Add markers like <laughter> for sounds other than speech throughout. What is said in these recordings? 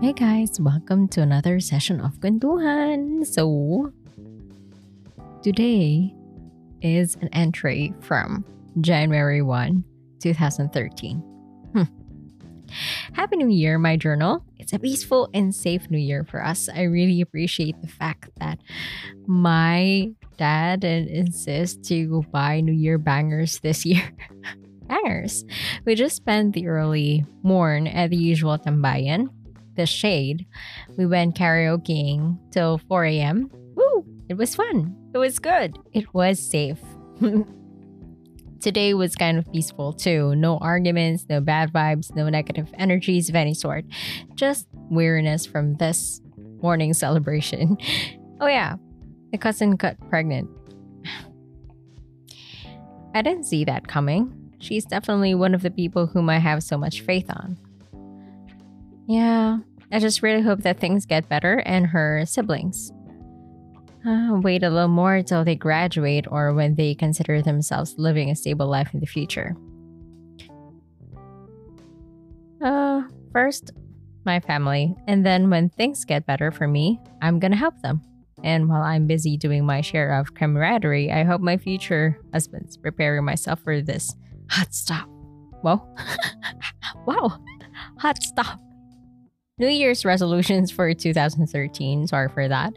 Hey guys, welcome to another session of Kwentuhan. So, today is an entry from January 1, 2013. Hmm. Happy New Year, my journal. It's a peaceful and safe New Year for us. I really appreciate the fact that my dad insists to buy New Year bangers this year. <laughs> bangers. We just spent the early morn at the usual tambayan, the shade. We went karaokeing till 4 a.m. Woo! It was fun. It was good. It was safe. <laughs> Today was kind of peaceful too. No arguments, no bad vibes, no negative energies of any sort. Just weariness from this morning celebration. <laughs> Oh, yeah, the cousin got pregnant. <sighs> I didn't see that coming. She's definitely one of the people whom I have so much faith on. Yeah, I just really hope that things get better and her siblings. Uh, wait a little more until they graduate or when they consider themselves living a stable life in the future. Uh, first, my family, and then when things get better for me, I'm gonna help them. And while I'm busy doing my share of camaraderie, I hope my future husband's preparing myself for this hot stop. Whoa. <laughs> wow. Hot stop. New Year's resolutions for 2013. Sorry for that.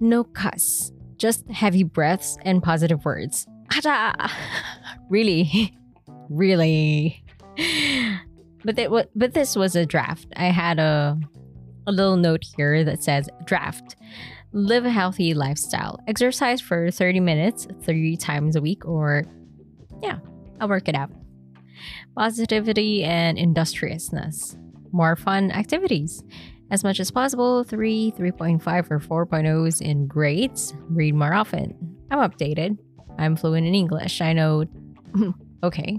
No cuss. Just heavy breaths and positive words. Acha! <laughs> really? <laughs> really? <laughs> But it, but this was a draft. I had a a little note here that says draft live a healthy lifestyle. Exercise for 30 minutes three times a week, or yeah, I'll work it out. Positivity and industriousness. More fun activities. As much as possible, 3, 3.5, or 4.0s in grades. Read more often. I'm updated. I'm fluent in English. I know. <laughs> okay.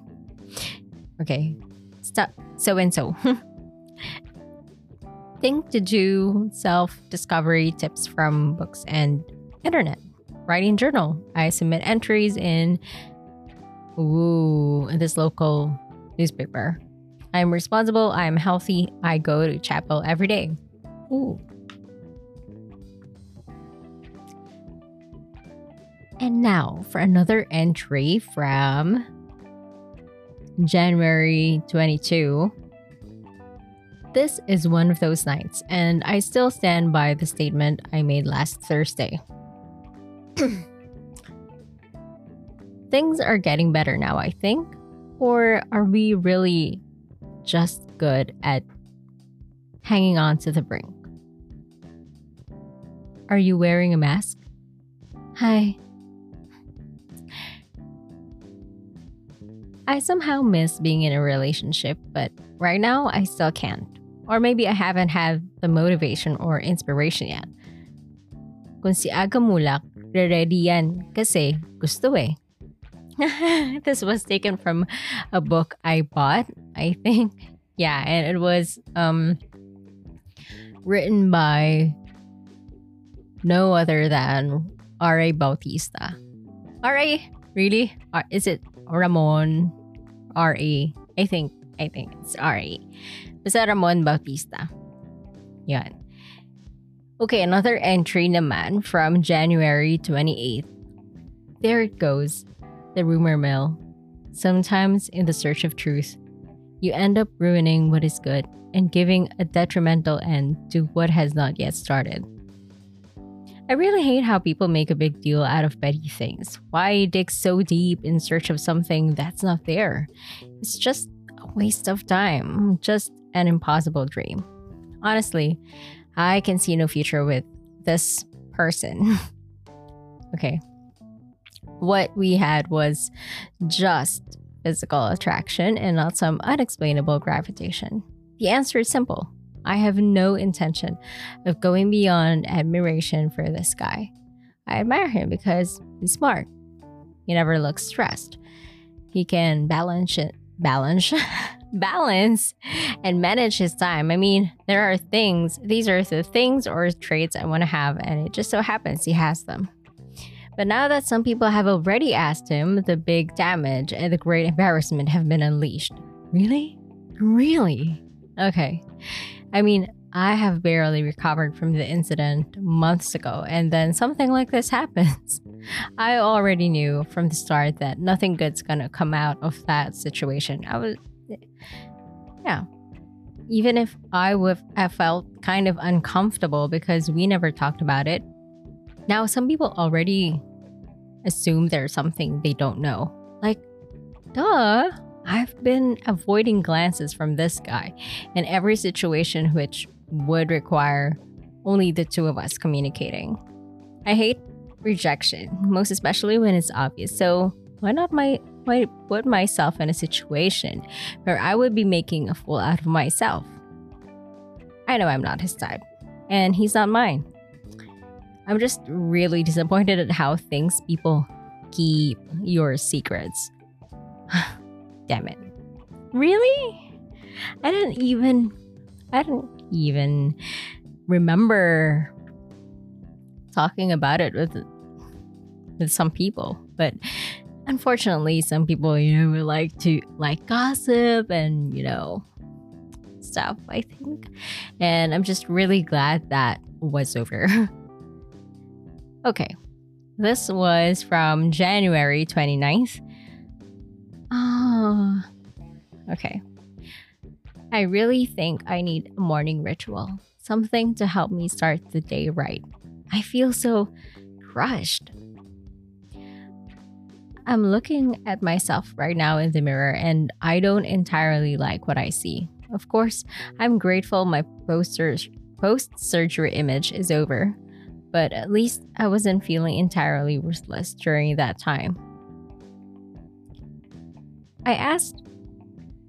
Okay. Stop. So and so. <laughs> think to do self discovery tips from books and internet. Writing journal. I submit entries in ooh, this local newspaper. I'm responsible, I'm healthy, I go to chapel every day. Ooh. And now for another entry from January 22 this is one of those nights, and I still stand by the statement I made last Thursday. <clears throat> Things are getting better now, I think. Or are we really just good at hanging on to the brink? Are you wearing a mask? Hi. I somehow miss being in a relationship, but right now I still can't. Or maybe I haven't had the motivation or inspiration yet. Kung si Aga Muhlach, ready yan kasi gusto eh. <laughs> this was taken from a book I bought, I think. Yeah, and it was um written by no other than R.A. Bautista. R.A. Really? Is it Ramon? R.A. I think I think it's R.A. Basta Ramon Bautista. Yan. Okay, another entry naman from January 28th. There it goes, the rumor mill. Sometimes, in the search of truth, you end up ruining what is good and giving a detrimental end to what has not yet started. I really hate how people make a big deal out of petty things. Why dig so deep in search of something that's not there? It's just a waste of time. Just an impossible dream. Honestly, I can see no future with this person. <laughs> okay. What we had was just physical attraction and not some unexplainable gravitation. The answer is simple. I have no intention of going beyond admiration for this guy. I admire him because he's smart. He never looks stressed. He can balance it, balance <laughs> balance and manage his time. I mean, there are things, these are the things or traits I want to have, and it just so happens he has them. But now that some people have already asked him, the big damage and the great embarrassment have been unleashed. Really? Really? Okay. I mean, I have barely recovered from the incident months ago, and then something like this happens. <laughs> I already knew from the start that nothing good's gonna come out of that situation. I was, yeah. Even if I would have felt kind of uncomfortable because we never talked about it. Now, some people already assume there's something they don't know. Like, duh, I've been avoiding glances from this guy in every situation which would require only the two of us communicating. I hate rejection, most especially when it's obvious. So why not my why put myself in a situation where I would be making a fool out of myself? I know I'm not his type, and he's not mine. I'm just really disappointed at how things people keep your secrets. <sighs> Damn it. Really? I didn't even I didn't even remember talking about it with with some people, but unfortunately, some people you know like to like gossip and you know stuff. I think, and I'm just really glad that was over. <laughs> okay, this was from January 29th. Oh, ah. okay. I really think I need a morning ritual, something to help me start the day right. I feel so crushed. I'm looking at myself right now in the mirror and I don't entirely like what I see. Of course, I'm grateful my post surgery image is over, but at least I wasn't feeling entirely worthless during that time. I asked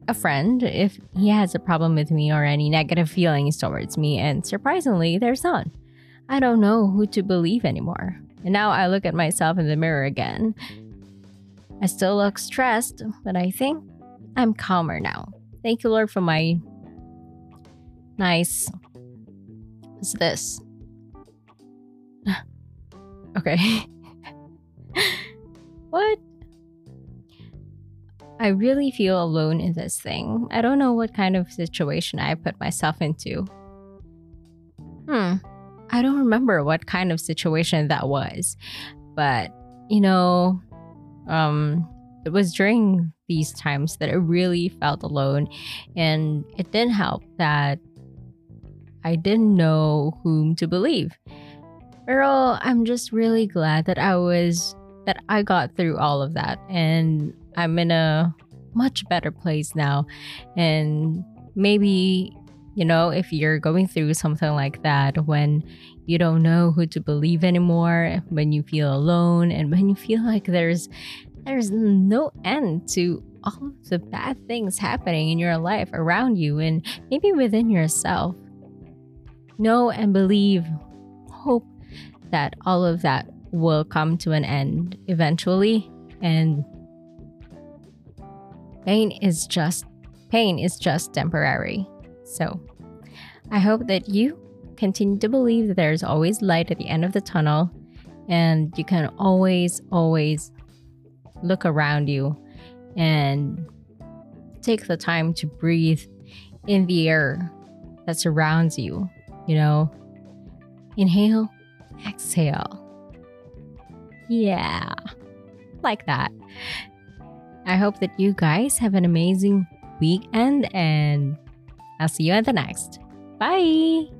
a friend if he has a problem with me or any negative feelings towards me, and surprisingly, there's none. I don't know who to believe anymore. And now I look at myself in the mirror again. I still look stressed, but I think I'm calmer now. Thank you, Lord, for my nice. What's this? Okay. what? I really feel alone in this thing. I don't know what kind of situation I put myself into. Hmm. I don't remember what kind of situation that was. But, you know, um it was during these times that I really felt alone and it didn't help that I didn't know whom to believe. Pero I'm just really glad that I was that I got through all of that and I'm in a much better place now and maybe you know, if you're going through something like that, when you don't know who to believe anymore, when you feel alone, and when you feel like there's there's no end to all of the bad things happening in your life around you and maybe within yourself. Know and believe, hope that all of that will come to an end eventually and pain is just pain is just temporary. So I hope that you continue to believe that there's always light at the end of the tunnel and you can always, always look around you and take the time to breathe in the air that surrounds you. You know, inhale, exhale. Yeah, like that. I hope that you guys have an amazing weekend and I'll see you at the next. Bye.